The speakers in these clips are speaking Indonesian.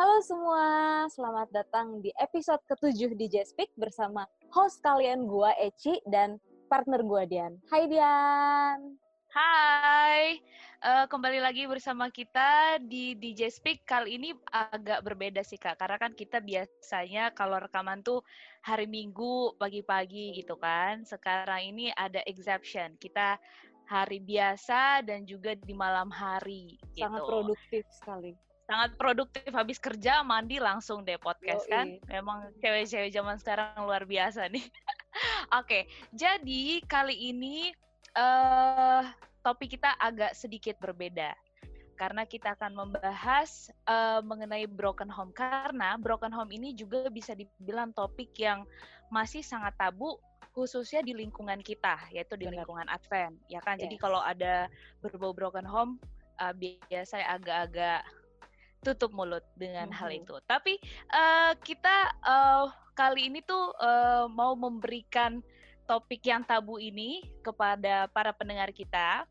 Halo semua, selamat datang di episode ketujuh di Speak bersama host kalian gua Eci dan partner gua Dian. Hai Dian. Hai, uh, kembali lagi bersama kita di DJ Speak. Kali ini agak berbeda sih kak, karena kan kita biasanya kalau rekaman tuh hari Minggu pagi-pagi gitu kan. Sekarang ini ada exception, kita hari biasa dan juga di malam hari. Gitu. Sangat produktif sekali. Sangat produktif, habis kerja mandi langsung deh podcast Yoi. kan. Memang cewek-cewek zaman sekarang luar biasa nih. Oke, okay, jadi kali ini uh, topik kita agak sedikit berbeda karena kita akan membahas uh, mengenai broken home karena broken home ini juga bisa dibilang topik yang masih sangat tabu khususnya di lingkungan kita yaitu di Benar. lingkungan Advent ya kan yes. jadi kalau ada berbau broken home uh, biasa agak-agak tutup mulut dengan mm -hmm. hal itu tapi uh, kita uh, kali ini tuh uh, mau memberikan topik yang tabu ini kepada para pendengar kita.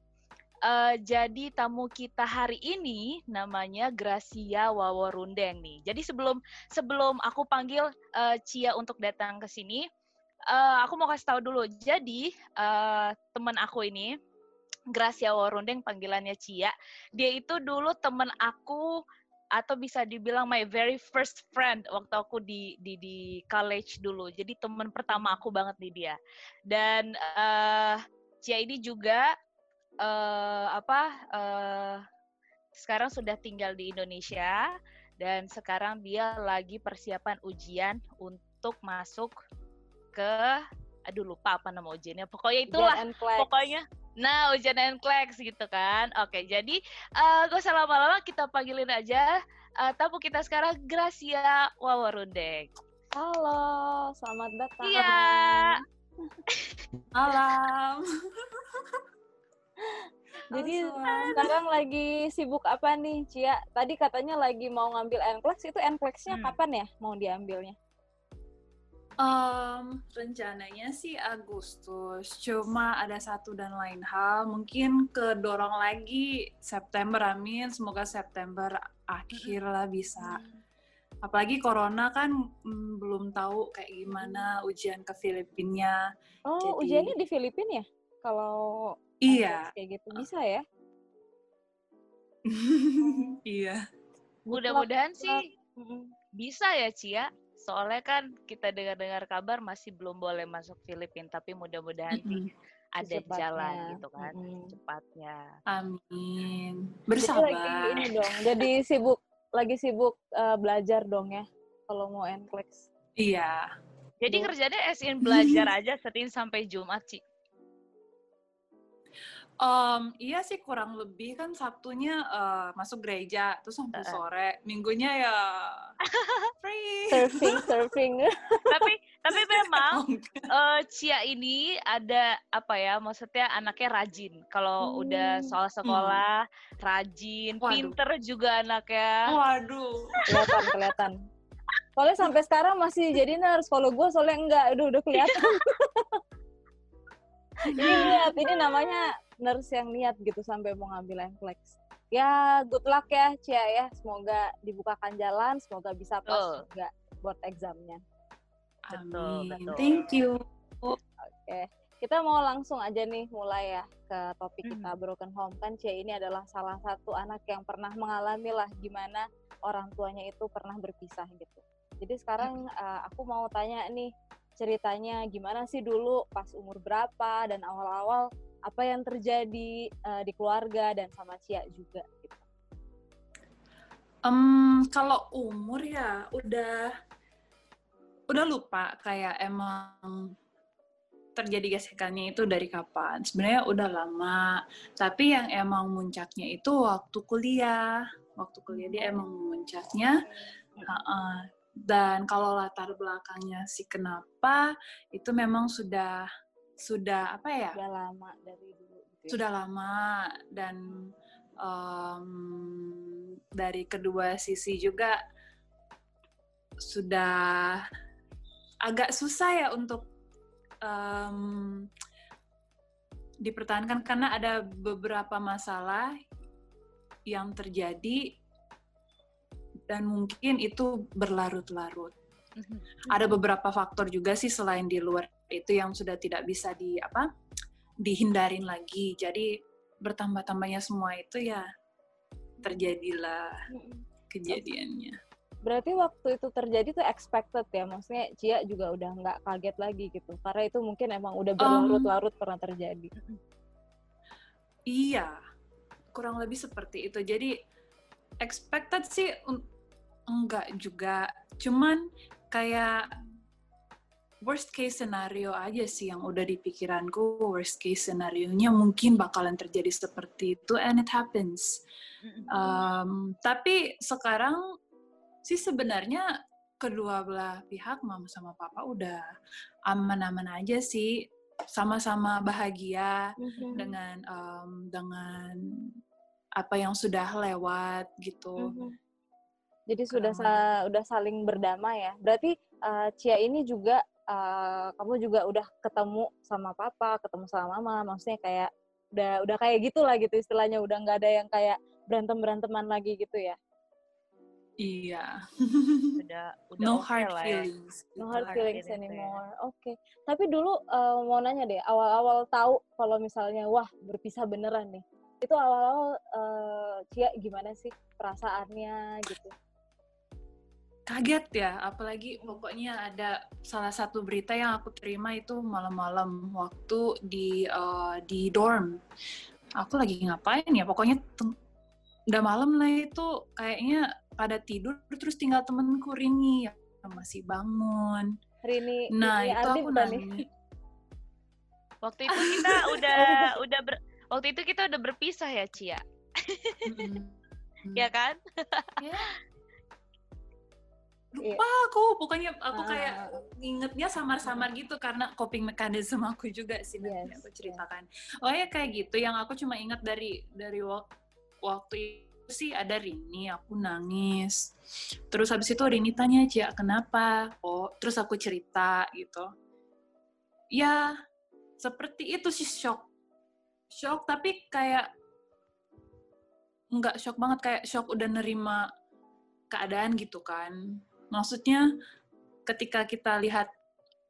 Uh, jadi tamu kita hari ini namanya Gracia Waworundeng nih. Jadi sebelum sebelum aku panggil uh, Cia untuk datang ke sini, uh, aku mau kasih tahu dulu. Jadi uh, teman aku ini Gracia Waworundeng panggilannya Cia. Dia itu dulu teman aku atau bisa dibilang my very first friend waktu aku di di di college dulu. Jadi teman pertama aku banget nih dia. Dan uh, Cia ini juga uh, apa uh, sekarang sudah tinggal di Indonesia dan sekarang dia lagi persiapan ujian untuk masuk ke aduh lupa apa nama ujiannya. Pokoknya itulah. Pokoknya Nah, ujian NCLEX gitu kan. Oke, jadi uh, gak usah lama-lama kita panggilin aja uh, tamu kita sekarang Gracia Wawarundeng. Halo, selamat datang. Iya. Malam. Jadi sekarang lagi sibuk apa nih, Cia? Tadi katanya lagi mau ngambil NCLEX, itu NCLEX-nya hmm. kapan ya mau diambilnya? Um, rencananya sih Agustus, cuma ada satu dan lain hal, mungkin kedorong lagi September, amin. Semoga September akhir lah bisa. Apalagi corona kan mm, belum tahu kayak gimana ujian ke Filipina. Oh, Jadi, ujiannya di Filipina ya? Kalau iya kayak gitu bisa ya? iya. Mudah-mudahan sih bisa ya Cia soalnya kan kita dengar-dengar kabar masih belum boleh masuk Filipina tapi mudah-mudahan mm -hmm. ada Secepatnya. jalan gitu kan mm -hmm. cepatnya amin. Bersabar jadi lagi ini dong jadi sibuk lagi sibuk uh, belajar dong ya kalau mau NCLEX iya. Jadi kerjanya SIN belajar aja Senin sampai Jumat sih Um, iya sih kurang lebih kan Sabtunya uh, masuk gereja terus sampai sore, Minggunya ya free. Surfing, surfing. tapi tapi memang uh, Cia ini ada apa ya? Maksudnya anaknya rajin. Kalau hmm. udah soal sekolah hmm. rajin, Waduh. pinter juga anaknya. Waduh. Kelihatan, kelihatan. Soalnya sampai sekarang masih jadi nurse. Kalau gue soalnya enggak, udah udah kelihatan. ini lihat, ini namanya nurse yang niat gitu sampai mau ngambil NCLEX. Ya, good luck ya, Cia ya. Semoga dibukakan jalan, semoga bisa pas oh. juga buat examnya. Betul, betul. Thank you. Oke. Okay. Kita mau langsung aja nih mulai ya ke topik hmm. kita broken home kan Cia ini adalah salah satu anak yang pernah mengalami lah gimana orang tuanya itu pernah berpisah gitu. Jadi sekarang uh, aku mau tanya nih ceritanya gimana sih dulu pas umur berapa dan awal-awal apa yang terjadi uh, di keluarga dan sama Cia juga gitu. Um, kalau umur ya udah udah lupa kayak emang terjadi gesekannya itu dari kapan. Sebenarnya udah lama, tapi yang emang muncaknya itu waktu kuliah. Waktu kuliah dia emang muncaknya. Uh, uh, dan kalau latar belakangnya sih kenapa itu memang sudah sudah apa ya? Sudah lama dari dulu. Gitu ya? Sudah lama dan um, dari kedua sisi juga sudah agak susah ya untuk um, dipertahankan karena ada beberapa masalah yang terjadi dan mungkin itu berlarut-larut. Mhm. Ada beberapa faktor juga sih selain di luar itu yang sudah tidak bisa di apa dihindarin lagi. Jadi bertambah-tambahnya semua itu ya terjadilah kejadiannya. Berarti waktu itu terjadi tuh expected ya, maksudnya Cia juga udah nggak kaget lagi gitu, karena itu mungkin emang udah berlarut-larut pernah terjadi. Iya, kurang lebih seperti itu. Jadi expected sih enggak juga, cuman kayak worst case scenario aja sih yang udah di pikiranku worst case scenario-nya mungkin bakalan terjadi seperti itu and it happens. Um, tapi sekarang sih sebenarnya kedua belah pihak mama sama papa udah aman-aman aja sih sama-sama bahagia mm-hmm. dengan um, dengan apa yang sudah lewat gitu. Mm-hmm. Jadi sudah sa udah saling berdamai ya. Berarti uh, Cia ini juga uh, kamu juga udah ketemu sama papa, ketemu sama mama, maksudnya kayak udah udah kayak gitulah gitu istilahnya udah nggak ada yang kayak berantem beranteman lagi gitu ya. Iya. udah udah no okay hard lah feelings. Ya. No hard feelings anymore. Oke. Okay. Tapi dulu uh, mau nanya deh, awal-awal tahu kalau misalnya wah berpisah beneran nih. Itu awal-awal uh, Cia gimana sih perasaannya gitu? Kaget ya, apalagi pokoknya ada salah satu berita yang aku terima itu malam-malam waktu di uh, di dorm. Aku lagi ngapain ya? Pokoknya udah malam lah itu kayaknya pada tidur terus tinggal temenku Rini yang masih bangun. Rini. Nah Rini itu aku nanya. Waktu itu kita udah udah ber, waktu itu kita udah berpisah ya Cia. ya kan? Ya. Lupa aku, pokoknya aku kayak ingetnya samar-samar gitu karena coping mechanism aku juga sih Yes, aku ceritakan. Oh ya kayak gitu, yang aku cuma ingat dari dari wak- waktu itu sih ada Rini, aku nangis. Terus habis itu Rini tanya, Cia kenapa? Oh, terus aku cerita gitu. Ya, seperti itu sih shock. Shock, tapi kayak nggak shock banget, kayak shock udah nerima keadaan gitu kan. Maksudnya ketika kita lihat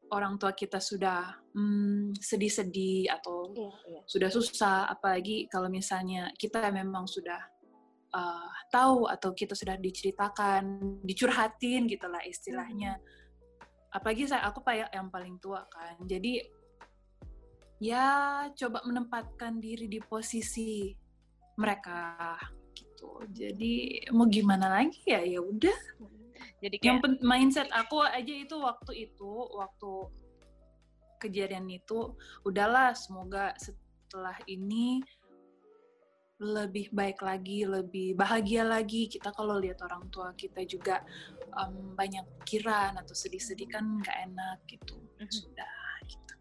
orang tua kita sudah hmm, sedih-sedih atau Iya, iya. sudah susah, apalagi kalau misalnya kita memang sudah uh, tahu atau kita sudah diceritakan, dicurhatin gitulah istilahnya. Apalagi saya aku kayak yang paling tua kan. Jadi ya coba menempatkan diri di posisi mereka gitu. Jadi mau gimana lagi ya ya udah. Jadi Yang kayak pen- mindset aku aja itu waktu itu waktu kejadian itu udahlah semoga setelah ini lebih baik lagi, lebih bahagia lagi. Kita kalau lihat orang tua kita juga um, banyak pikiran atau sedih-sedih kan nggak enak gitu. Mhm. Sudah gitu.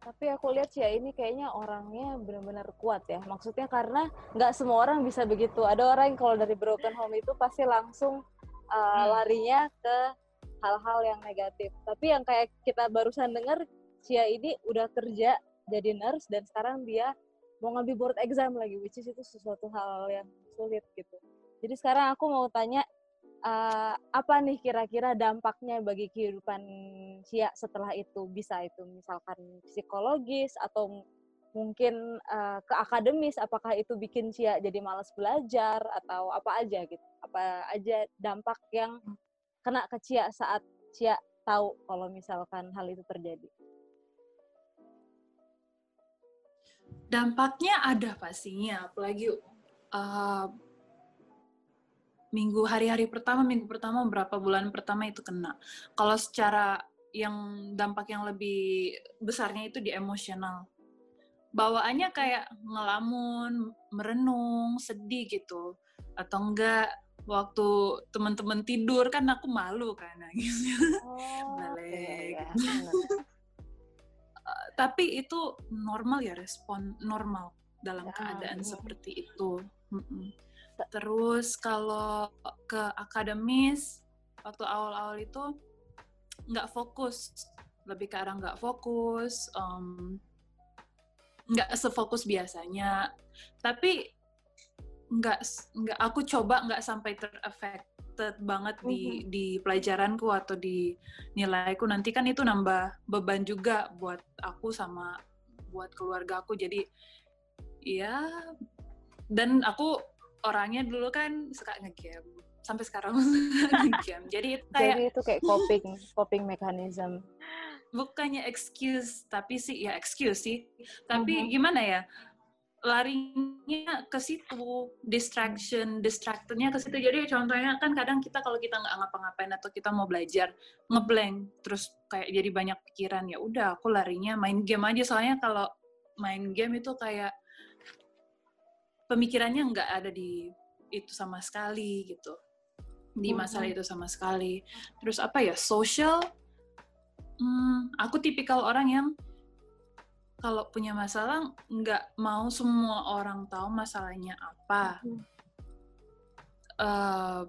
Tapi aku lihat Cia ini kayaknya orangnya benar-benar kuat ya. Maksudnya karena nggak semua orang bisa begitu. Ada orang yang kalau dari broken home itu pasti langsung uh, Hmm. larinya ke hal-hal yang negatif. Tapi yang kayak kita barusan dengar, Cia ini udah kerja jadi nurse dan sekarang dia mau ngambil board exam lagi, which is itu sesuatu hal yang sulit gitu. Jadi sekarang aku mau tanya, uh, apa nih kira-kira dampaknya bagi kehidupan Cia setelah itu? Bisa itu misalkan psikologis atau mungkin uh, ke akademis, apakah itu bikin Cia jadi malas belajar atau apa aja gitu? Apa aja dampak yang kena ke Cia saat Cia tahu kalau misalkan hal itu terjadi? Dampaknya ada pastinya, apalagi uh, minggu hari-hari pertama, minggu pertama, beberapa bulan pertama itu kena. Kalau secara yang dampak yang lebih besarnya itu di emosional. Bawaannya kayak ngelamun, merenung, sedih gitu. Atau enggak waktu teman-teman tidur kan aku malu kan nangis. Oh, Balik. iya, benar. Tapi itu normal ya respon normal dalam Ya, keadaan mm. seperti itu. Terus kalau ke akademis waktu awal-awal itu nggak fokus, lebih ke arah nggak fokus, em, nggak sefokus biasanya. Tapi nggak nggak aku coba nggak sampai terefek affected banget di di pelajaranku atau di nilaiku. Nanti kan itu nambah beban juga buat aku sama buat keluarga aku. Jadi ya dan aku orangnya dulu kan suka ngegame. Sampai sekarang ngegame. Jadi itu kayak Jadi itu kayak coping, coping mechanism. Bukannya excuse tapi sih ya excuse sih. Tapi Mhm. gimana ya larinya ke situ distraction distractednya ke situ. Jadi contohnya kan kadang kita kalau kita nggak ngapa-ngapain atau kita mau belajar ngeblank terus kayak jadi banyak pikiran ya udah aku larinya main game aja. Soalnya kalau main game itu kayak pemikirannya nggak ada di itu sama sekali gitu. Di masalah itu sama sekali. Terus apa ya social hmm, aku tipikal orang yang kalau punya masalah nggak mau semua orang tahu masalahnya apa. Eh,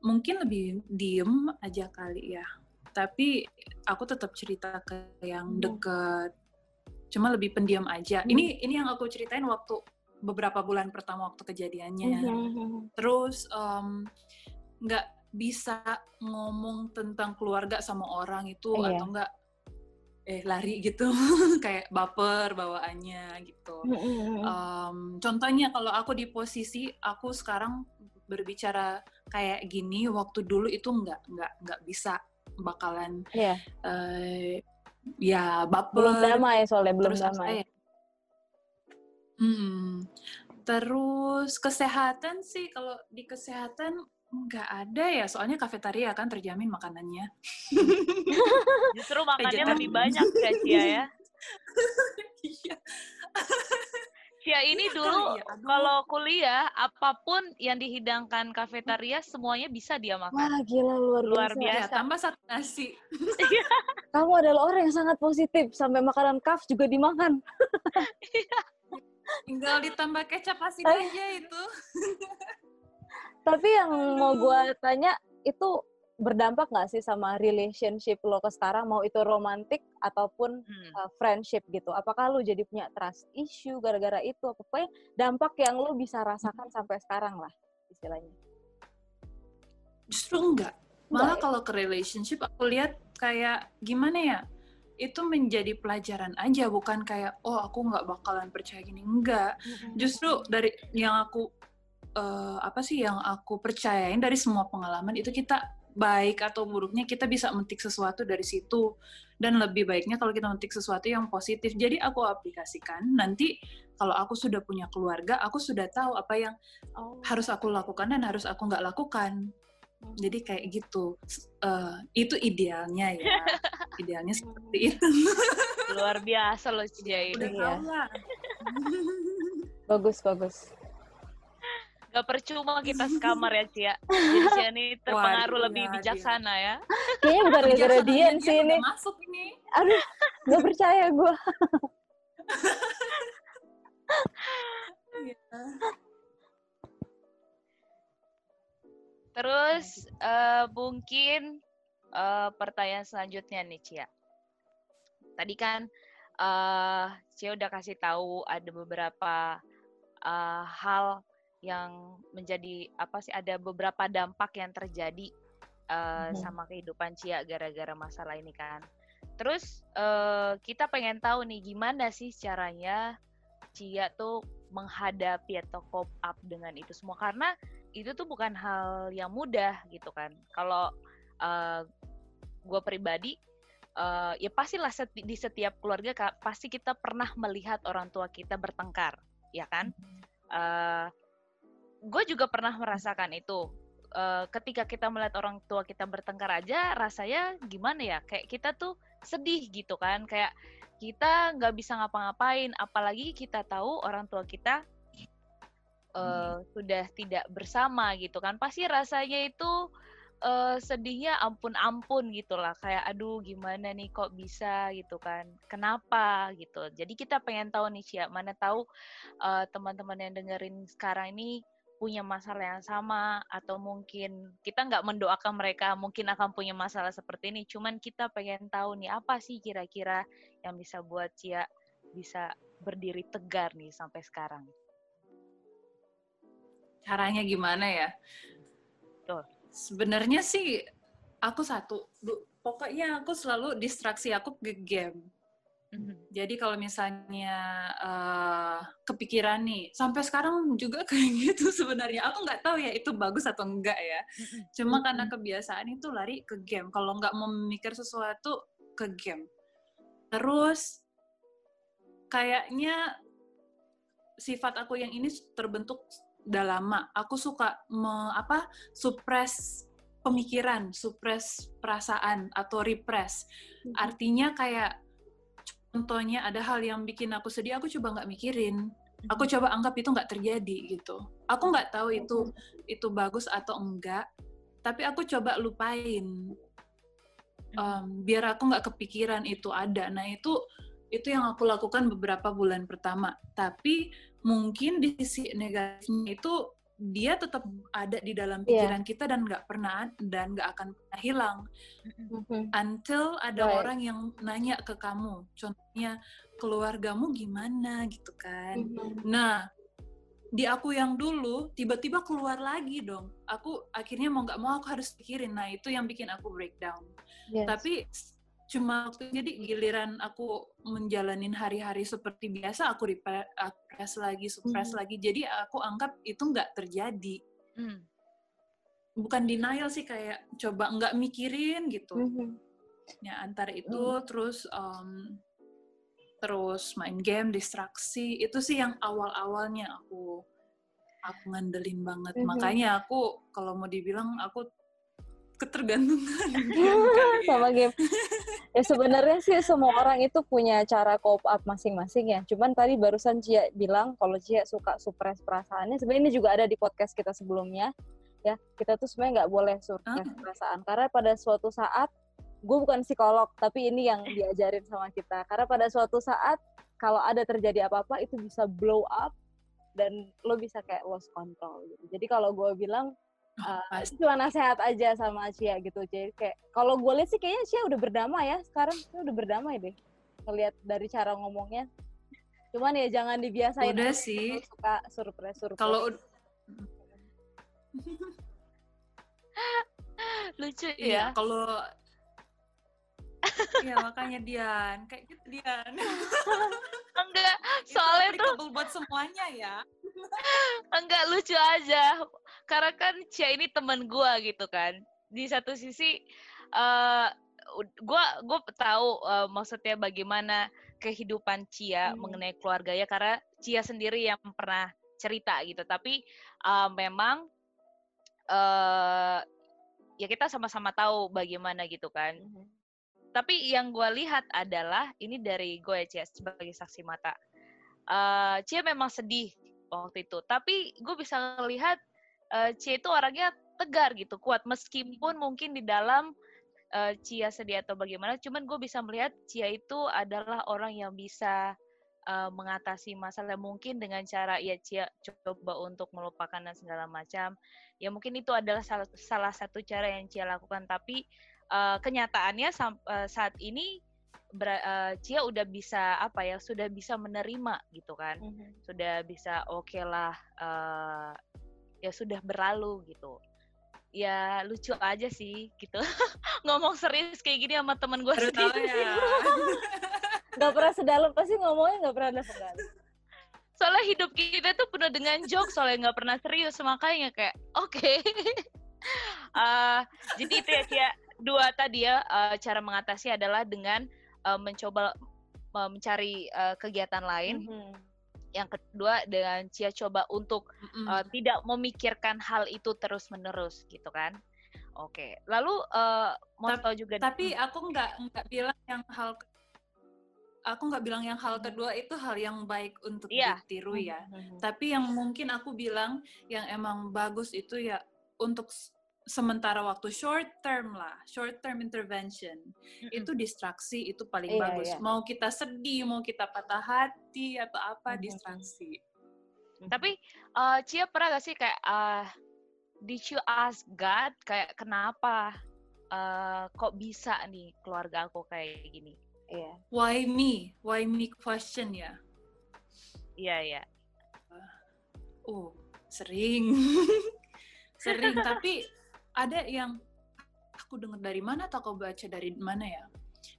mungkin lebih diem aja kali ya tapi aku tetap cerita ke yang Hmm. deket cuma lebih pendiam aja Hmm. ini ini yang aku ceritain waktu beberapa bulan pertama waktu kejadiannya terus nggak bisa ngomong tentang keluarga sama orang itu Iya. atau enggak eh lari gitu kayak baper bawaannya gitu. Em, contohnya kalau aku di posisi aku sekarang berbicara kayak gini waktu dulu itu nggak nggak nggak bisa bakalan Iya, eh, ya baper belum damai soalnya belum terus apa damai. ya? Hmm. Terus kesehatan sih kalau di kesehatan nggak ada ya, soalnya kafetaria kan terjamin makanannya. Justru makannya lebih banyak ya Cia ya. Iya. Cia ini dulu Kali ya, kalau kuliah apa pun yang dihidangkan kafetaria semuanya bisa dia makan. Wah, gila luar, Luar biasa. Ya, biasa. tambah satu nasi. Kamu adalah orang yang sangat positif sampai makanan kaf juga dimakan. Tinggal ditambah kecap asin aja itu. Tapi yang mau gue tanya itu berdampak nggak sih sama relationship lo ke sekarang mau itu romantik ataupun Hmm. uh, friendship gitu? Apakah lo jadi punya trust issue gara-gara itu? Apa pokoknya dampak yang lo bisa rasakan sampai sekarang lah istilahnya. Justru enggak. Malah ya? kalau ke relationship aku lihat kayak gimana ya? Itu menjadi pelajaran aja, bukan kayak oh aku nggak bakalan percaya gini. Enggak. justru dari yang aku eh, apa sih yang aku percayain dari semua pengalaman itu kita baik atau buruknya kita bisa memetik sesuatu dari situ. Dan lebih baiknya kalau kita memetik sesuatu yang positif. Jadi aku aplikasikan nanti kalau aku sudah punya keluarga aku sudah tahu apa yang Oh. harus aku lakukan dan harus aku nggak lakukan. Jadi kayak gitu. Eh, itu idealnya ya idealnya seperti itu Luar biasa loh Cia ini. lah Bagus, bagus. Gak percuma kita sekamar ya Cia. Jadi Cia ini terpengaruh lebih ya, bijaksana ya. Kayaknya bukan gara-gara Kebiasaan Dian dia sih ini. masuk ini Aduh, gak percaya gue. Terus eh, mungkin eh, pertanyaan selanjutnya nih Cia. Tadi kan eh Cia udah kasih tahu ada beberapa eh, hal yang menjadi apa sih ada beberapa dampak yang terjadi eh, Mhm. sama kehidupan Cia gara-gara masalah ini kan. Terus eh, kita pengen tahu nih gimana sih caranya Cia tuh menghadapi atau cope up dengan itu semua karena itu tuh bukan hal yang mudah gitu kan. Kalau gue pribadi, uh, ya pastilah seti- di setiap keluarga ka- pasti kita pernah melihat orang tua kita bertengkar, ya kan? gue juga pernah merasakan itu. Eh, ketika kita melihat orang tua kita bertengkar aja, rasanya gimana ya? Kayak kita tuh sedih gitu kan, kayak kita nggak bisa ngapa-ngapain, apalagi kita tahu orang tua kita eh, sudah tidak bersama gitu kan pasti rasanya itu eh, sedihnya ampun-ampun gitulah kayak aduh gimana nih kok bisa? gitu kan. Kenapa? gitu. Jadi kita pengen tahu nih Cia mana tahu eh, teman-teman yang dengerin sekarang ini punya masalah yang sama atau mungkin kita nggak mendoakan mereka mungkin akan punya masalah seperti ini. Cuman kita pengen tahu nih apa sih kira-kira yang bisa buat Cia bisa berdiri tegar nih sampai sekarang? Caranya gimana ya? Tuh. Sebenarnya sih aku satu, pokoknya aku selalu distraksi aku ke game. Mm-hmm. Jadi kalau misalnya uh, kepikiran nih, sampai sekarang juga kayak gitu sebenarnya. Aku nggak tahu ya itu bagus atau enggak ya. Mm-hmm. Cuma mm-hmm. karena kebiasaan itu lari ke game. Kalau nggak mau memikir sesuatu ke game. Terus kayaknya sifat aku yang ini terbentuk udah lama. Aku suka me, apa suppress pemikiran, suppress perasaan atau repress. Artinya kayak contohnya ada hal yang bikin aku sedih aku coba nggak mikirin. Aku hmm. coba anggap itu nggak terjadi gitu. Aku nggak tahu itu itu bagus atau enggak tapi aku coba lupain. Um, biar aku nggak kepikiran itu ada. Nah itu itu yang aku lakukan beberapa bulan pertama. Tapi mungkin di sisi negatifnya itu dia tetap ada di dalam iya. pikiran yeah. kita dan nggak pernah dan nggak akan pernah hilang mm-hmm. until ada right. orang yang nanya ke kamu contohnya keluargamu gimana gitu kan mm-hmm. nah di aku yang dulu tiba-tiba keluar lagi dong aku akhirnya mau nggak mau aku harus pikirin nah itu yang bikin aku breakdown yes. tapi cuma waktu jadi giliran aku menjalanin hari-hari seperti biasa aku repress lagi suppress hmm. lagi jadi aku anggap itu nggak terjadi hmm. bukan denial sih kayak coba nggak mikirin gitu hmm. ya antara itu hmm. terus um, terus main game distraksi itu sih yang awal-awalnya aku aku ngandelin banget hmm. makanya aku kalau mau dibilang aku ketergantungan sama game. Ya sebenarnya sih semua orang itu punya cara cope up masing-masing ya. Cuman tadi barusan Cia bilang kalau Cia suka suppress perasaannya. Sebenarnya ini juga ada di podcast kita sebelumnya. Ya, kita tuh sebenarnya nggak boleh suppress uh. perasaan karena pada suatu saat gue bukan psikolog, tapi ini yang diajarin sama kita. Karena pada suatu saat kalau ada terjadi apa-apa itu bisa blow up dan lo bisa kayak lost control gitu. Jadi kalau gue bilang uh, cuma nasehat aja sama Cia gitu. Jadi kayak kalau gue lihat sih kayaknya Cia udah berdamai ya sekarang. Cia udah berdamai deh ngelihat dari cara ngomongnya. Cuman ya jangan dibiasain udah sih. Suka surprise surprise. Kalau lucu iya, ya kalau Iya makanya Dian, kayak gitu Dian. Enggak, soalnya itu tuh buat semuanya ya. Enggak lucu aja. Karena kan Cia ini teman gue gitu kan. Di satu sisi uh, gua gue tahu uh, maksudnya bagaimana kehidupan Cia hmm. mengenai keluarganya karena Cia sendiri yang pernah cerita gitu. Tapi uh, memang uh, ya kita sama-sama tahu bagaimana gitu kan. Hmm tapi yang gue lihat adalah ini dari gue ya Cia sebagai saksi mata uh, Cia memang sedih waktu itu tapi gue bisa melihat uh, Cia itu orangnya tegar gitu kuat. Meskipun mungkin di dalam uh, Cia sedih atau bagaimana cuman gue bisa melihat Cia itu adalah orang yang bisa uh, mengatasi masalah. Mungkin dengan cara ya Cia coba untuk melupakan dan segala macam ya mungkin itu adalah salah, salah satu cara yang Cia lakukan. Tapi uh, kenyataannya uh, saat ini uh, Cia udah bisa apa ya sudah bisa menerima gitu kan. Mm -hmm. sudah bisa oke okay lah uh, ya sudah berlalu gitu ya lucu aja sih gitu ngomong serius kayak gini sama temen gue sendiri ya. nggak pernah sedalam pasti ngomongnya nggak pernah sedalam soalnya hidup kita tuh penuh dengan joke soalnya nggak pernah serius makanya kayak oke okay. uh, jadi itu ya Cia dua tadi ya uh, cara mengatasi adalah dengan uh, mencoba uh, mencari uh, kegiatan lain. Mm -hmm. Yang kedua dengan Cia coba untuk mm -hmm. uh, tidak memikirkan hal itu terus menerus gitu kan. Oke, lalu uh, mau tahu juga. Tapi aku nggak nggak bilang yang hal aku nggak bilang yang hal kedua itu hal yang baik untuk yeah. ditiru ya. Mm -hmm. Tapi yang mungkin aku bilang yang emang bagus itu ya untuk sementara waktu short term lah, short term intervention mm-hmm. itu distraksi itu paling iya, bagus. Iya. Mau kita sedih, mau kita patah hati atau apa mm-hmm. distraksi. Tapi uh, Cia pernah gak sih kayak uh, did you ask God kayak kenapa uh, kok bisa nih keluarga aku kayak gini? Iya. Yeah. Why me? Why me question ya? Iya, yeah, iya. Yeah. Uh, oh, sering. sering tapi ada yang aku dengar dari mana atau aku baca dari mana ya?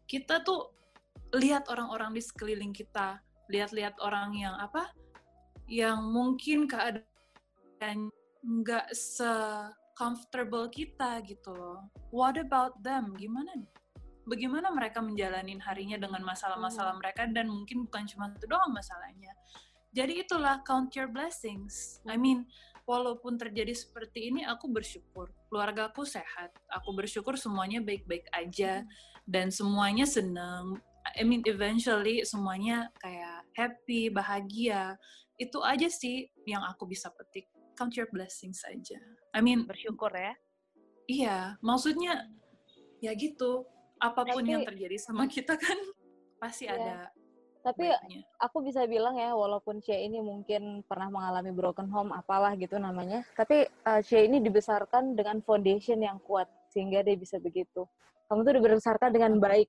Kita tuh lihat orang-orang di sekeliling kita lihat-lihat orang yang apa? Yang mungkin keadaan nggak se comfortable kita gitu loh. What about them? Gimana bagaimana mereka menjalani harinya dengan masalah-masalah Hmm. mereka dan mungkin bukan cuma itu doang masalahnya. Jadi itulah count your blessings. I mean walaupun terjadi seperti ini aku bersyukur. Keluargaku sehat. Aku bersyukur semuanya baik-baik aja. Dan semuanya senang I mean eventually semuanya kayak happy bahagia. Itu aja sih yang aku bisa petik. Count your blessings aja. I mean Bersyukur ya. iya. Maksudnya ya gitu. Apa pun Tapi- yang terjadi sama kita kan pasti Iya. ada Tapi baiknya aku bisa bilang ya, walaupun Cia ini mungkin pernah mengalami broken home, apalah gitu namanya, tapi uh, Cia ini dibesarkan dengan foundation yang kuat, sehingga dia bisa begitu. Kamu tuh dibesarkan dengan baik.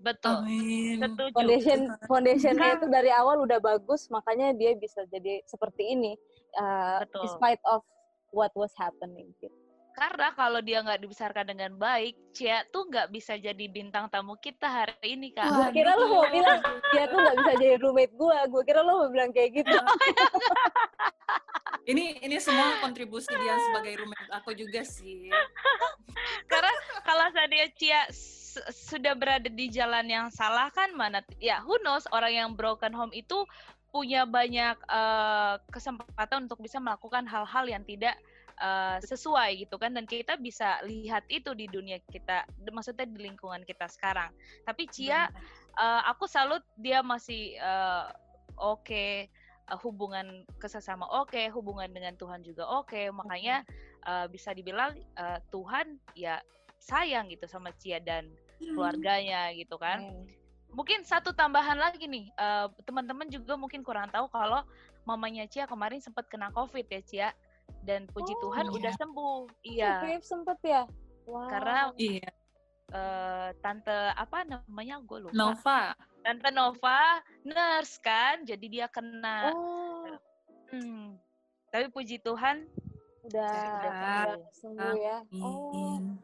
Betul. Amin Setuju. Foundation foundationnya itu dari awal udah bagus, makanya dia bisa jadi seperti ini, uh, Betul. despite of what was happening. Gitu. Karena kalau dia nggak dibesarkan dengan baik, Cia tuh nggak bisa jadi bintang tamu kita hari ini, Kak. Gue kira lo mau bilang dia tuh nggak bisa jadi roommate gue. Gue kira lo mau bilang kayak gitu. ini ini semua kontribusi dia sebagai roommate aku juga sih Karena kalau saya Cia sudah berada di jalan yang salah kan mana ya who knows orang yang broken home itu punya banyak eh, kesempatan untuk bisa melakukan hal-hal yang tidak eh, sesuai gitu kan dan kita bisa lihat itu di dunia kita maksudnya di lingkungan kita sekarang. Tapi Cia eh, aku salut dia masih eh, oke eh, hubungan kesesama oke hubungan dengan Tuhan juga oke. Makanya eh, bisa dibilang eh, Tuhan ya sayang gitu sama Cia dan keluarganya gitu kan. Mungkin satu tambahan lagi nih eh, teman-teman juga mungkin kurang tahu kalau mamanya Cia kemarin sempat kena covid ya Cia dan puji Oh, Tuhan udah iya. sembuh. Oh, iya Viv sempet ya? Wow. Karena iya. Eh, tante apa namanya? Gue lupa. Nova. Tante Nova nurse kan? Jadi dia kena. Oh, Hmm. tapi puji Tuhan udah, udah sembuh. ya. Oh, Amin.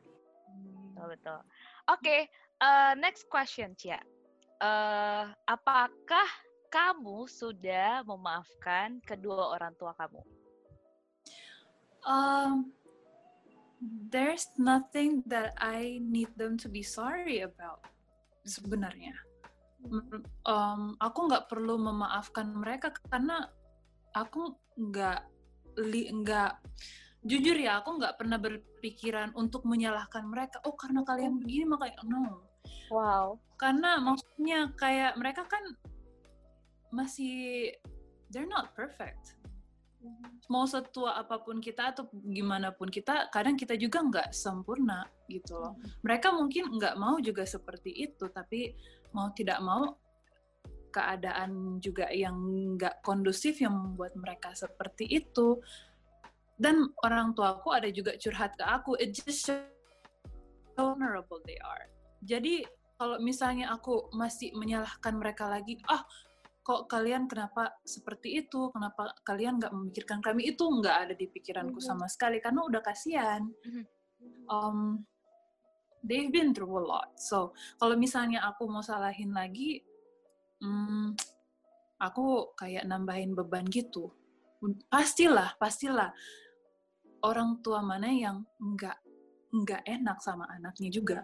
betul betul. Oke eh, next question Cia. Eh, apakah kamu sudah memaafkan kedua orang tua kamu Um, there's nothing that I need them to be sorry about sebenarnya. Um, aku nggak perlu memaafkan mereka karena aku nggak li nggak jujur ya aku nggak pernah berpikiran untuk menyalahkan mereka oh karena kalian begini makanya no wow. karena maksudnya kayak mereka kan masih they're not perfect mau setua apa pun kita atau gimana pun kita kadang kita juga nggak sempurna gitu loh. Mereka mungkin nggak mau juga seperti itu tapi mau tidak mau keadaan juga yang nggak kondusif yang membuat mereka seperti itu. Dan orang tuaku ada juga curhat ke aku it just shows how vulnerable they are. Jadi kalau misalnya aku masih menyalahkan mereka lagi ah kok kalian kenapa seperti itu? Kenapa kalian nggak memikirkan kami itu? Nggak ada di pikiranku Mhm. sama sekali karena udah kasihan. Mhm. um, they've been through a lot. So kalau misalnya aku mau salahin lagi hmm, aku kayak nambahin beban gitu. Pastilah pastilah. Orang tua mana yang nggak nggak enak sama anaknya juga.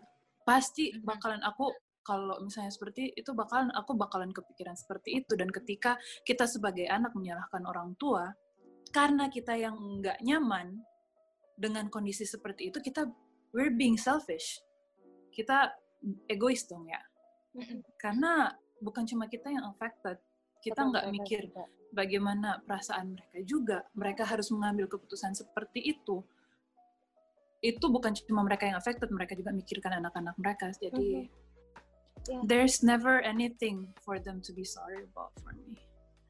Pasti Mhm. bakalan aku kalau misalnya seperti itu bakalan aku bakalan kepikiran seperti itu. Dan ketika kita sebagai anak menyalahkan orang tua karena kita yang nggak nyaman dengan kondisi seperti itu kita we're being selfish. Kita egois dong ya. Karena bukan cuma kita yang affected kita nggak mikir bagaimana perasaan mereka juga. Mereka harus mengambil keputusan seperti itu. Itu bukan cuma mereka yang affected mereka juga mikirkan anak-anak mereka. Jadi Yeah. there's never anything for them to be sorry about for me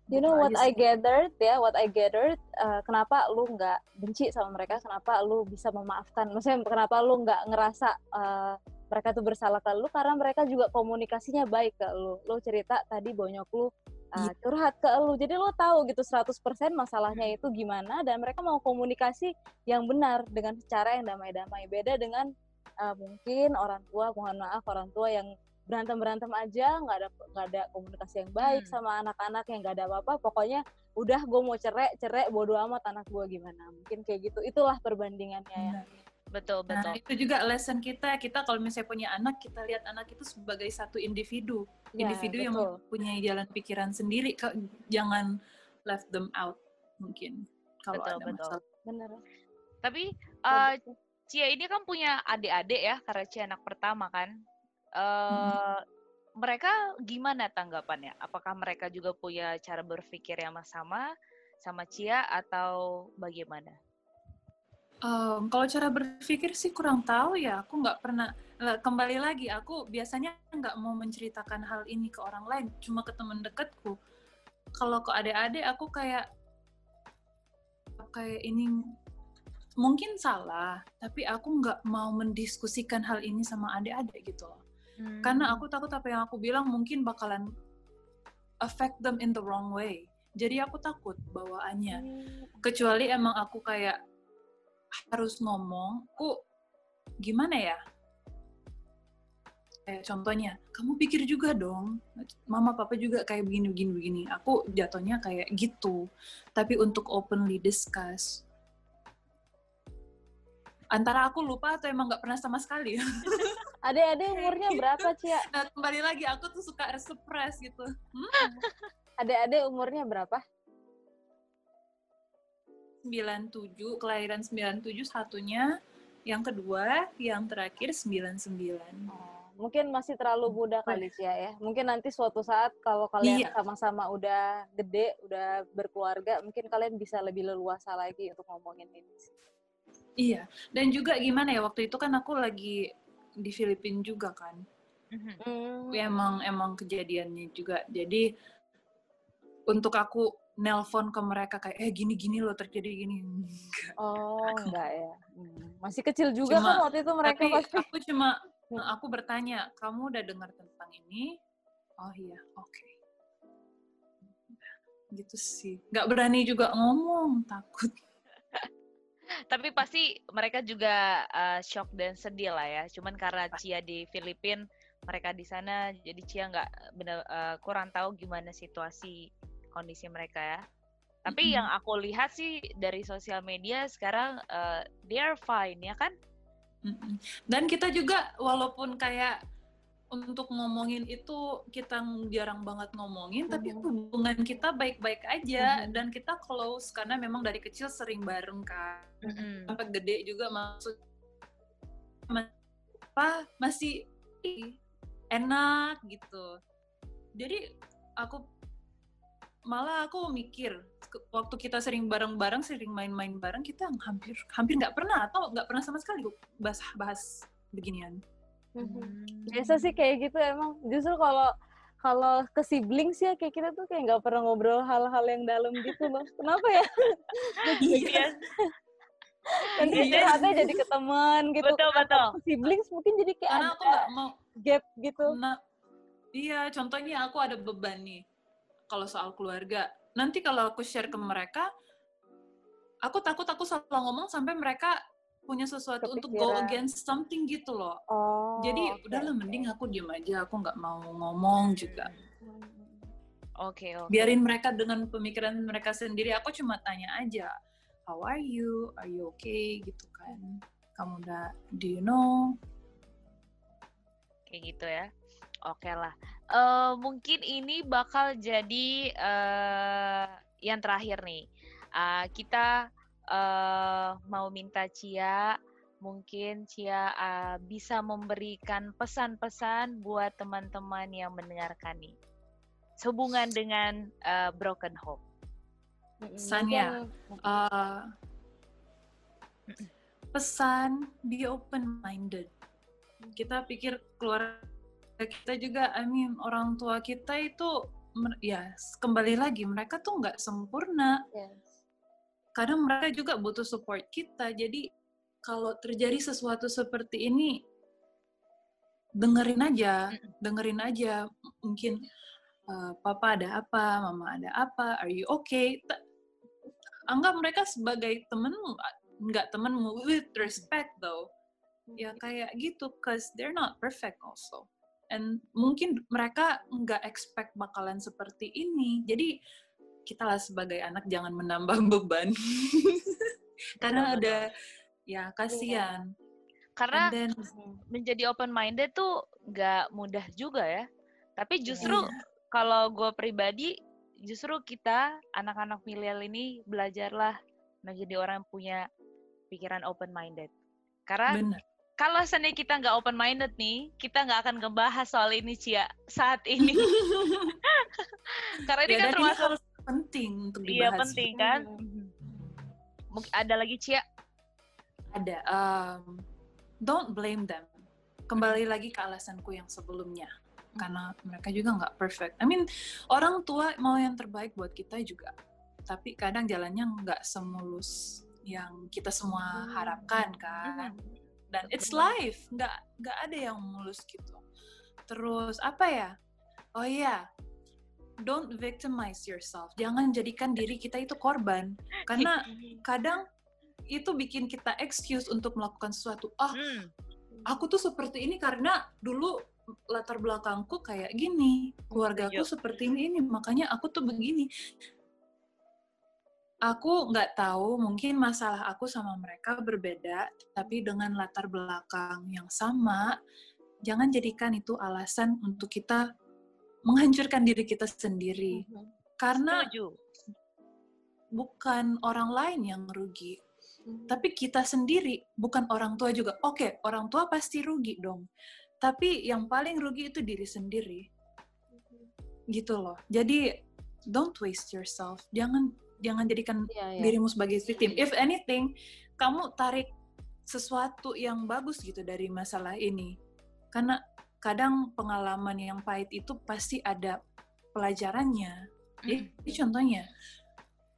You know what I gathered ya, what I gathered, uh, kenapa lu nggak benci sama mereka, kenapa lu bisa memaafkan, maksudnya kenapa lu nggak ngerasa uh, mereka tuh bersalah ke lu, karena mereka juga komunikasinya baik ke lu. Lu cerita tadi bonyok lu uh, curhat ke lu. Jadi lo tahu gitu 100% masalahnya itu gimana dan mereka mau komunikasi yang benar dengan cara yang damai-damai. Beda dengan uh, mungkin orang tua, mohon maaf orang tua yang berantem berantem aja nggak ada nggak ada komunikasi yang baik hmm. sama anak-anak yang nggak ada apa-apa pokoknya udah gue mau cerai cerai bodo amat anak gue gimana. Mungkin kayak gitu itulah perbandingannya ya. Betul nah, betul. nah, itu juga lesson kita kita kalau misalnya punya anak kita lihat anak itu sebagai satu individu. Ya, individu betul. yang punya jalan pikiran sendiri jangan left them out mungkin kalau betul, ada betul. masalah. Benar tapi uh, Cia ini kan punya adik-adik ya karena Cia anak pertama kan uh, mereka gimana tanggapannya? Apakah mereka juga punya cara berpikir yang sama sama Cia atau bagaimana? Um, kalau cara berpikir sih kurang tahu ya. Aku nggak pernah kembali lagi. Aku biasanya nggak mau menceritakan hal ini ke orang lain, cuma ke teman dekatku. Kalau ke adik-adik aku kayak kayak ini mungkin salah, tapi aku nggak mau mendiskusikan hal ini sama adik-adik gitu loh. Hmm. Karena aku takut apa yang aku bilang mungkin bakalan affect them in the wrong way. Jadi aku takut bawaannya. Hmm. Kecuali emang aku kayak harus ngomong, aku gimana ya? Kayak contohnya, kamu pikir juga dong, mama papa juga kayak begini begini begini. Aku jatuhnya kayak gitu. Tapi untuk openly discuss, antara aku lupa atau emang nggak pernah sama sekali. Adik-adik umurnya gitu. berapa, Cia? Nah, kembali lagi, aku tuh suka surprise gitu. Hmm? Adik-adik umurnya berapa? 97, kelahiran 97 satunya, yang kedua, yang terakhir 99. Oh, mungkin masih terlalu muda kali Cia ya. Mungkin nanti suatu saat kalau kalian iya. sama-sama udah gede, udah berkeluarga, mungkin kalian bisa lebih leluasa lagi untuk ngomongin ini. Iya, dan juga gimana ya waktu itu kan aku lagi di Filipina juga kan. Mm. Emang emang kejadiannya juga. Jadi untuk aku nelpon ke mereka kayak eh gini gini loh terjadi gini. Enggak. Oh, enggak ya. Hmm. Masih kecil juga cuma, kan waktu itu mereka tapi pasti. aku cuma hmm. aku bertanya, "Kamu udah dengar tentang ini?" Oh iya, oke. Okay. Gitu sih. Nggak berani juga ngomong, takut tapi pasti mereka juga uh, shock dan sedih lah ya. Cuman karena Cia di Filipina, mereka di sana, jadi Cia nggak benar uh, kurang tahu gimana situasi kondisi mereka ya. Tapi mm -hmm. yang aku lihat sih dari sosial media sekarang uh, they are fine ya kan? Dan kita juga walaupun kayak untuk ngomongin itu kita jarang banget ngomongin mm -hmm. tapi hubungan kita baik-baik aja mm -hmm. dan kita close karena memang dari kecil sering bareng kan mm -hmm. sampai gede juga maksud apa masih enak gitu jadi aku malah aku mikir waktu kita sering bareng-bareng sering main-main bareng kita hampir hampir nggak pernah atau nggak pernah sama sekali bahas bahas beginian. Biasa sih kayak gitu emang. Justru kalau kalau ke sibling sih ya kayak kita tuh kayak nggak pernah ngobrol hal-hal yang dalam gitu loh. Kenapa ya? iya. Nanti iya. jadi ke teman gitu. Betul, betul. Ke siblings mungkin jadi kayak Karena aku gak mau gap gitu. Nah, iya, contohnya aku ada beban nih kalau soal keluarga. Nanti kalau aku share ke mereka, aku takut aku salah ngomong sampai mereka punya sesuatu Kepikiran. untuk go against something gitu loh. Oh, Jadi okay, udahlah mending aku diem aja, aku nggak mau ngomong juga. Oke, okay, okay. Biarin mereka dengan pemikiran mereka sendiri. Aku cuma tanya aja, how are you? Are you okay? Gitu kan. Kamu udah, do you know? Kayak gitu ya. Oke okay lah. Uh, mungkin ini bakal jadi uh, yang terakhir nih. Uh, kita uh, mau minta Cia mungkin Cia uh, bisa memberikan pesan-pesan buat teman-teman yang mendengarkan nih sehubungan dengan uh, broken hope. Pesannya, uh, pesan be open minded. Kita pikir keluarga kita juga, I mean orang tua kita itu ya kembali lagi mereka tuh nggak sempurna. Yes kadang mereka juga butuh support kita. Jadi kalau terjadi sesuatu seperti ini, dengerin aja, dengerin aja. Mungkin uh, papa ada apa, mama ada apa, are you okay? Anggap mereka sebagai temenmu, nggak temenmu with respect though. Ya kayak gitu, cause they're not perfect also. And mungkin mereka nggak expect bakalan seperti ini. Jadi kita lah sebagai anak jangan menambah beban. Karena ada ya kasihan. Karena then, menjadi open minded tuh nggak mudah juga ya. Tapi justru yeah. kalau gue pribadi, justru kita anak-anak milenial ini belajarlah menjadi orang yang punya pikiran open minded. Karena Bener. kalau seandainya kita nggak open minded nih, kita nggak akan ngebahas soal ini Cia saat ini. Karena ini ya, kan termasuk penting untuk dibahas. Iya penting kan. Hmm. Mungkin ada lagi Cia? Ada. Um, don't blame them. Kembali lagi ke alasanku yang sebelumnya. Karena mereka juga nggak perfect. I mean, orang tua mau yang terbaik buat kita juga. Tapi kadang jalannya nggak semulus yang kita semua hmm. harapkan kan. Hmm. Dan it's life, nggak nggak ada yang mulus gitu. Terus apa ya? Oh iya, don't victimize yourself. Jangan jadikan diri kita itu korban. Karena kadang itu bikin kita excuse untuk melakukan sesuatu. Ah, hmm. aku tuh seperti ini karena dulu latar belakangku kayak gini, keluarga aku seperti ini, ini, makanya aku tuh begini. Aku nggak tahu, mungkin masalah aku sama mereka berbeda, tapi dengan latar belakang yang sama, jangan jadikan itu alasan untuk kita menghancurkan diri kita sendiri. Mm -hmm. Karena Setuju. bukan orang lain yang rugi, mm -hmm. tapi kita sendiri, bukan orang tua juga. Oke, okay, orang tua pasti rugi dong. Tapi yang paling rugi itu diri sendiri. Mm -hmm. Gitu loh. Jadi don't waste yourself. Jangan jangan jadikan yeah, yeah. dirimu sebagai victim. If anything, kamu tarik sesuatu yang bagus gitu dari masalah ini. Karena kadang pengalaman yang pahit itu pasti ada pelajarannya. Jadi mm. contohnya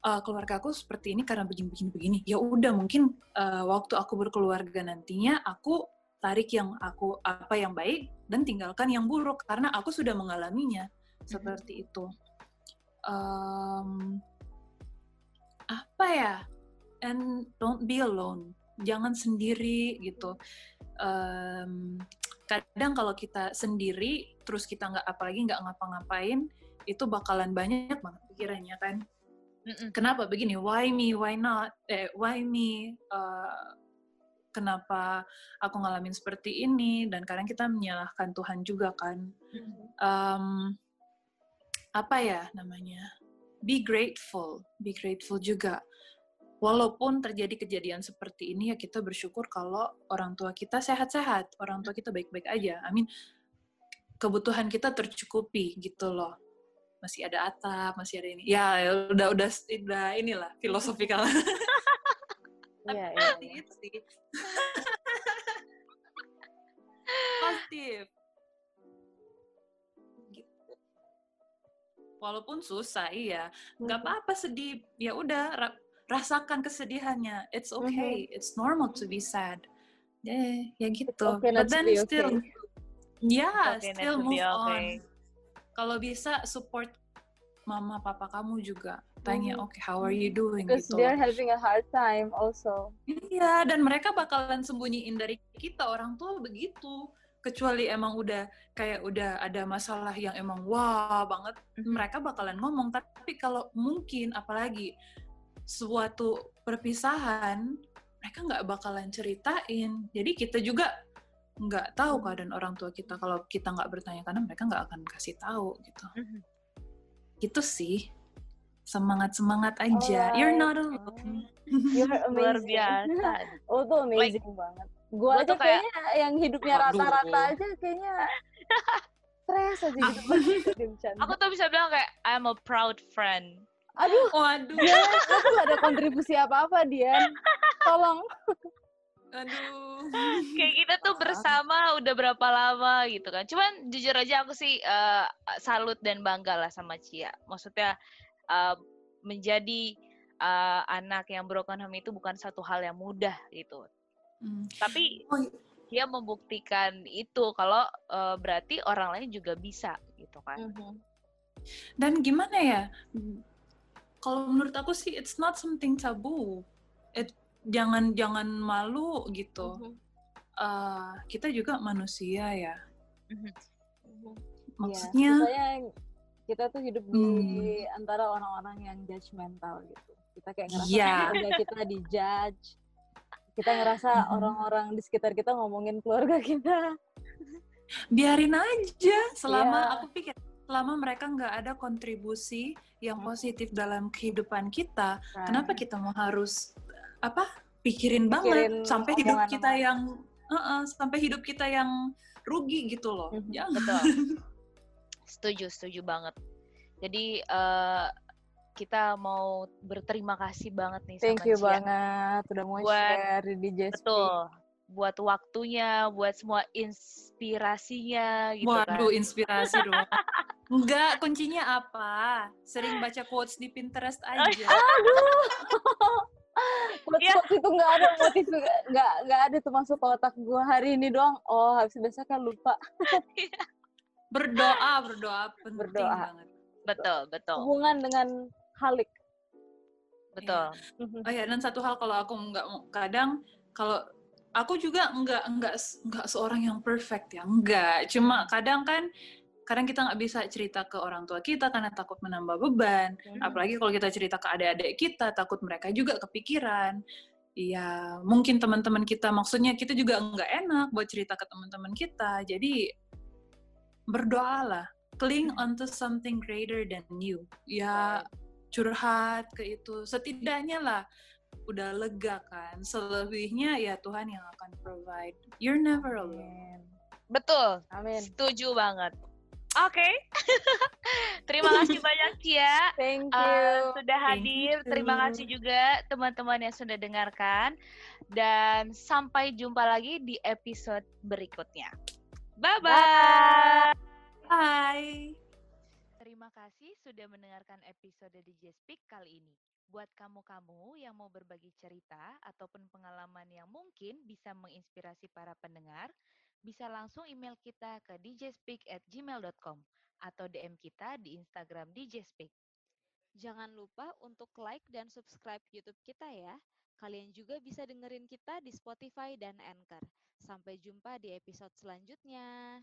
uh, keluarga aku seperti ini karena begini-begini begini. Ya udah mungkin uh, waktu aku berkeluarga nantinya aku tarik yang aku apa yang baik dan tinggalkan yang buruk karena aku sudah mengalaminya mm. seperti itu. Um, apa ya? And don't be alone. Jangan sendiri gitu. Um, kadang kalau kita sendiri terus kita nggak apalagi nggak ngapa-ngapain itu bakalan banyak banget pikirannya kan. Mm-mm. kenapa? Begini why me why not? Eh why me uh, kenapa aku ngalamin seperti ini? Dan kadang kita menyalahkan Tuhan juga kan. Um, apa ya namanya? Be grateful be grateful juga walaupun terjadi kejadian seperti ini ya kita bersyukur kalau orang tua kita sehat-sehat, orang tua kita baik-baik aja. Amin. Kebutuhan kita tercukupi gitu loh. Masih ada atap, masih ada ini. Ya, ya udah udah udah inilah filosofikal. Iya, iya. Itu sih. Positif. Gitu. Walaupun susah, iya. Nggak apa-apa sedih. Ya udah, rasakan kesedihannya. It's mm-hmm. okay. Mm -hmm. It's normal to be sad. Yeah, ya gitu. okay But then still, okay. yeah, okay still move okay. on. Kalau bisa support mama papa kamu juga. Tanya, mm -hmm. okay, how are you doing? Because gitu. they're having a hard time also. Iya, dan mereka bakalan sembunyiin dari kita orang tua begitu. Kecuali emang udah kayak udah ada masalah yang emang wah banget, mm -hmm. mereka bakalan ngomong. Tapi kalau mungkin apalagi suatu perpisahan mereka nggak bakalan ceritain. Jadi kita juga nggak tahu hmm. keadaan orang tua kita kalau kita nggak bertanya karena mereka nggak akan kasih tahu gitu. Mm-hmm. gitu sih. Semangat semangat aja. Oh, you're not alone. You're amazing. luar biasa. Oh tuh amazing like, banget. Gua aja kayak, kayaknya yang hidupnya rata-rata aja kayaknya stres aja gitu. Aku tuh bisa bilang kayak I'm a proud friend Aduh, waduh. Dian, aku gak ada kontribusi apa-apa, Dian. Tolong. Aduh. Kayak kita tuh bersama udah berapa lama gitu kan. Cuman jujur aja aku sih uh, salut dan bangga lah sama Cia. Maksudnya uh, menjadi uh, anak yang broken home itu bukan satu hal yang mudah gitu. Hmm. Tapi oh, iya. dia membuktikan itu kalau uh, berarti orang lain juga bisa gitu kan. Mm -hmm Dan gimana ya? Kalau menurut aku sih it's not something taboo. It jangan jangan malu gitu. Mhm. Uh, kita juga manusia ya. Mhm. Mhm. Maksudnya Ya, kita tuh hidup di Hmm. antara orang-orang yang judgmental gitu. Kita kayak ngerasa Iya. keluarga kita dijudge. Kita ngerasa Mhm. orang-orang di sekitar kita ngomongin keluarga kita. biarin aja selama Iya. aku pikir selama mereka nggak ada kontribusi yang Hmm. positif dalam kehidupan kita, Nah, kenapa kita mau harus apa pikirin, Pikirin banget sampai hidup kita yang uh-uh, sampai hidup kita yang rugi gitu loh. Mhm. Jangan. Betul. Setuju, setuju banget. Jadi eh, kita mau berterima kasih banget nih Thank sama you Cia. banget udah mau Buat- share di Speak. Betul. Buat waktunya, buat semua inspirasinya gitu Waduh, kan. inspirasi dong. Enggak, kuncinya apa? Sering baca quotes di Pinterest aja. Quotes Iya. quotes itu nggak ada motif nggak nggak ada tuh masuk ke otak gua hari ini doang. Oh habis besok kan lupa. Berdoa, berdoa penting Berdoa. banget. Betul, betul, Hubungan dengan Halik. betul. Oh ya, dan satu hal kalau aku nggak kadang kalau aku juga nggak nggak nggak seorang yang perfect ya, nggak. Cuma kadang kan kadang kita nggak bisa cerita ke orang tua kita karena takut menambah beban. Mhm. Apalagi kalau kita cerita ke adik-adik kita, takut mereka juga kepikiran. Iya, mungkin teman-teman kita maksudnya kita juga nggak enak buat cerita ke teman-teman kita. Jadi berdoalah, cling onto something greater than you. Ya curhat ke itu, setidaknya lah udah lega kan. Selebihnya ya Tuhan yang akan provide. You're never alone. Betul. Amin. Setuju banget. Oke. Terima kasih banyak Cia. Thank Eh, you. sudah Thank hadir. Terima you. kasih juga teman-teman yang sudah dengarkan. Dan sampai jumpa lagi di episode berikutnya. Bye-bye. Bye. Terima kasih sudah mendengarkan episode DJ Speak kali ini. Buat kamu-kamu yang mau berbagi cerita ataupun pengalaman yang mungkin bisa menginspirasi para pendengar, bisa langsung email kita ke djspeak@gmail.com atau DM kita di Instagram DJ Speak. Jangan lupa untuk like dan subscribe YouTube kita ya. Kalian juga bisa dengerin kita di Spotify dan Anchor. Sampai jumpa di episode selanjutnya.